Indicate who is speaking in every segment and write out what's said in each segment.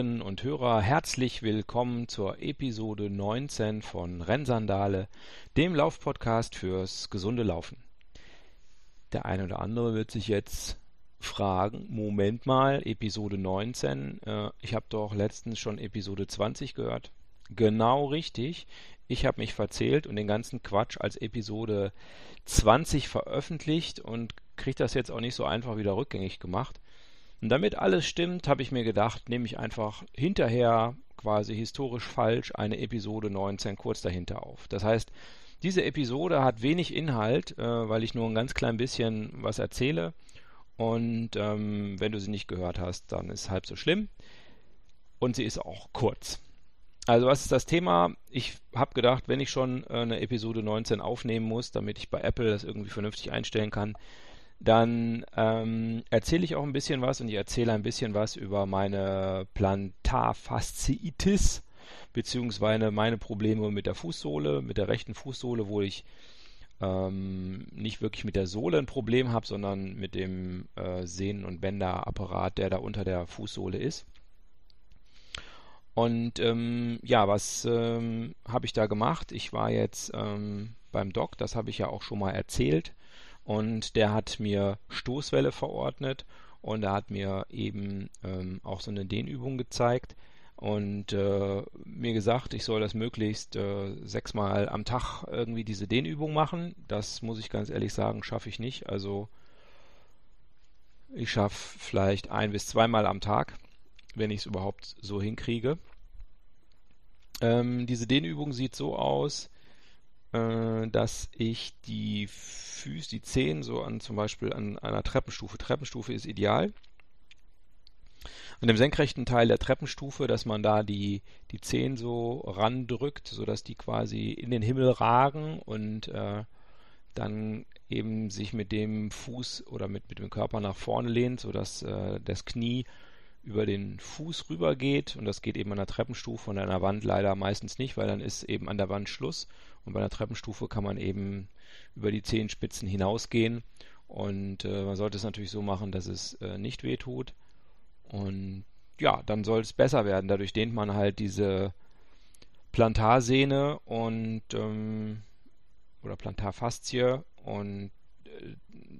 Speaker 1: Hörerinnen und Hörer, herzlich willkommen zur Episode 19 von Rennsandale, dem Laufpodcast fürs gesunde Laufen. Der eine oder andere wird sich jetzt fragen, Moment mal, Episode 19, äh, ich habe doch letztens schon Episode 20 gehört. Genau richtig, ich habe mich verzählt und den ganzen Quatsch als Episode 20 veröffentlicht und kriege das jetzt auch nicht so einfach wieder rückgängig gemacht. Und damit alles stimmt, habe ich mir gedacht, nehme ich einfach hinterher quasi historisch falsch eine Episode 19 kurz dahinter auf. Das heißt, diese Episode hat wenig Inhalt, äh, weil ich nur ein ganz klein bisschen was erzähle. Und ähm, wenn du sie nicht gehört hast, dann ist halb so schlimm. Und sie ist auch kurz. Also was ist das Thema? Ich habe gedacht, wenn ich schon äh, eine Episode 19 aufnehmen muss, damit ich bei Apple das irgendwie vernünftig einstellen kann, dann ähm, erzähle ich auch ein bisschen was und ich erzähle ein bisschen was über meine Plantarfasziitis, beziehungsweise meine Probleme mit der Fußsohle, mit der rechten Fußsohle, wo ich ähm, nicht wirklich mit der Sohle ein Problem habe, sondern mit dem äh, Sehnen- und Bänderapparat, der da unter der Fußsohle ist. Und ähm, ja, was ähm, habe ich da gemacht? Ich war jetzt ähm, beim Doc, das habe ich ja auch schon mal erzählt und der hat mir Stoßwelle verordnet und er hat mir eben ähm, auch so eine Dehnübung gezeigt und äh, mir gesagt, ich soll das möglichst äh, sechsmal am Tag irgendwie diese Dehnübung machen. Das muss ich ganz ehrlich sagen, schaffe ich nicht. Also ich schaffe vielleicht ein bis zweimal am Tag, wenn ich es überhaupt so hinkriege. Ähm, diese Dehnübung sieht so aus, dass ich die Füße, die Zehen so an zum Beispiel an einer Treppenstufe, Treppenstufe ist ideal. An dem senkrechten Teil der Treppenstufe, dass man da die, die Zehen so randrückt, sodass die quasi in den Himmel ragen und äh, dann eben sich mit dem Fuß oder mit, mit dem Körper nach vorne lehnt, sodass äh, das Knie über den Fuß rüber geht. Und das geht eben an der Treppenstufe und an der Wand leider meistens nicht, weil dann ist eben an der Wand Schluss. Und bei einer Treppenstufe kann man eben über die Zehenspitzen hinausgehen. Und äh, man sollte es natürlich so machen, dass es äh, nicht wehtut. Und ja, dann soll es besser werden. Dadurch dehnt man halt diese Plantarsehne und ähm, oder Plantarfaszie und äh,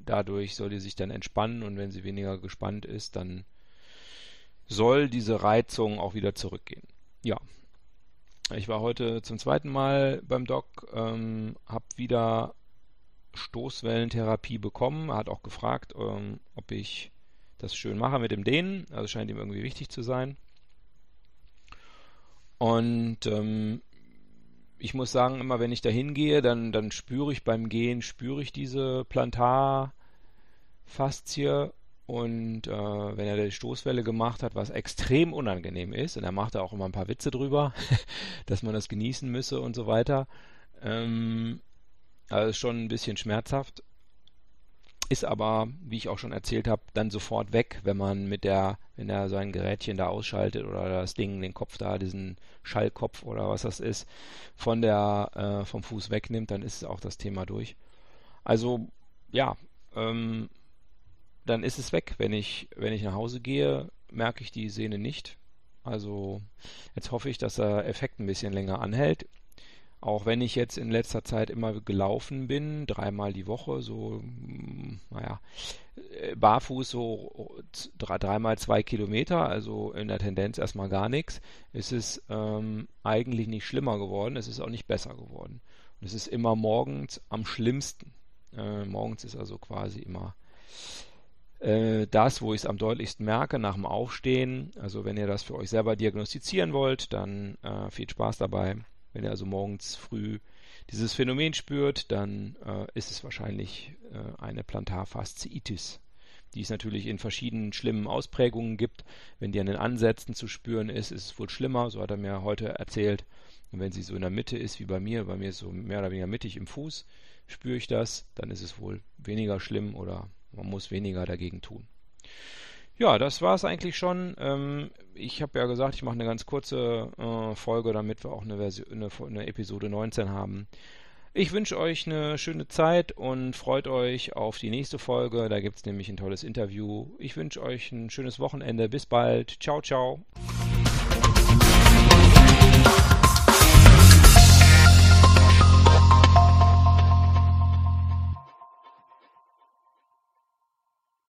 Speaker 1: dadurch soll die sich dann entspannen. Und wenn sie weniger gespannt ist, dann soll diese Reizung auch wieder zurückgehen. Ja. Ich war heute zum zweiten Mal beim Doc, ähm, habe wieder Stoßwellentherapie bekommen. Er hat auch gefragt, ähm, ob ich das schön mache mit dem Dehnen. Also scheint ihm irgendwie wichtig zu sein. Und ähm, ich muss sagen, immer wenn ich da hingehe, dann, dann spüre ich beim Gehen, spüre ich diese Plantarfaszie und äh, wenn er die Stoßwelle gemacht hat, was extrem unangenehm ist, und er machte auch immer ein paar Witze drüber, dass man das genießen müsse und so weiter, ähm, also schon ein bisschen schmerzhaft. Ist aber, wie ich auch schon erzählt habe, dann sofort weg, wenn man mit der, wenn er sein Gerätchen da ausschaltet oder das Ding, den Kopf da, diesen Schallkopf oder was das ist, von der, äh, vom Fuß wegnimmt, dann ist auch das Thema durch. Also, ja, ähm, dann ist es weg. Wenn ich, wenn ich nach Hause gehe, merke ich die Sehne nicht. Also jetzt hoffe ich, dass der Effekt ein bisschen länger anhält. Auch wenn ich jetzt in letzter Zeit immer gelaufen bin, dreimal die Woche, so, mm, naja, äh, barfuß so drei, dreimal zwei Kilometer, also in der Tendenz erstmal gar nichts, ist es ähm, eigentlich nicht schlimmer geworden, es ist auch nicht besser geworden. Und es ist immer morgens am schlimmsten. Äh, morgens ist also quasi immer das, wo ich es am deutlichsten merke, nach dem Aufstehen. Also wenn ihr das für euch selber diagnostizieren wollt, dann äh, viel Spaß dabei. Wenn ihr also morgens früh dieses Phänomen spürt, dann äh, ist es wahrscheinlich äh, eine Plantarfasziitis, die es natürlich in verschiedenen schlimmen Ausprägungen gibt. Wenn die an den Ansätzen zu spüren ist, ist es wohl schlimmer, so hat er mir heute erzählt. Und wenn sie so in der Mitte ist wie bei mir, bei mir ist so mehr oder weniger mittig im Fuß, spüre ich das, dann ist es wohl weniger schlimm oder man muss weniger dagegen tun. Ja, das war es eigentlich schon. Ähm, ich habe ja gesagt, ich mache eine ganz kurze äh, Folge, damit wir auch eine, Version, eine, eine, Episode 19 haben. Ich wünsche euch eine schöne Zeit und freut euch auf die nächste Folge. Da gibt es nämlich ein tolles Interview. Ich wünsche euch ein schönes Wochenende. Bis bald. Ciao, ciao.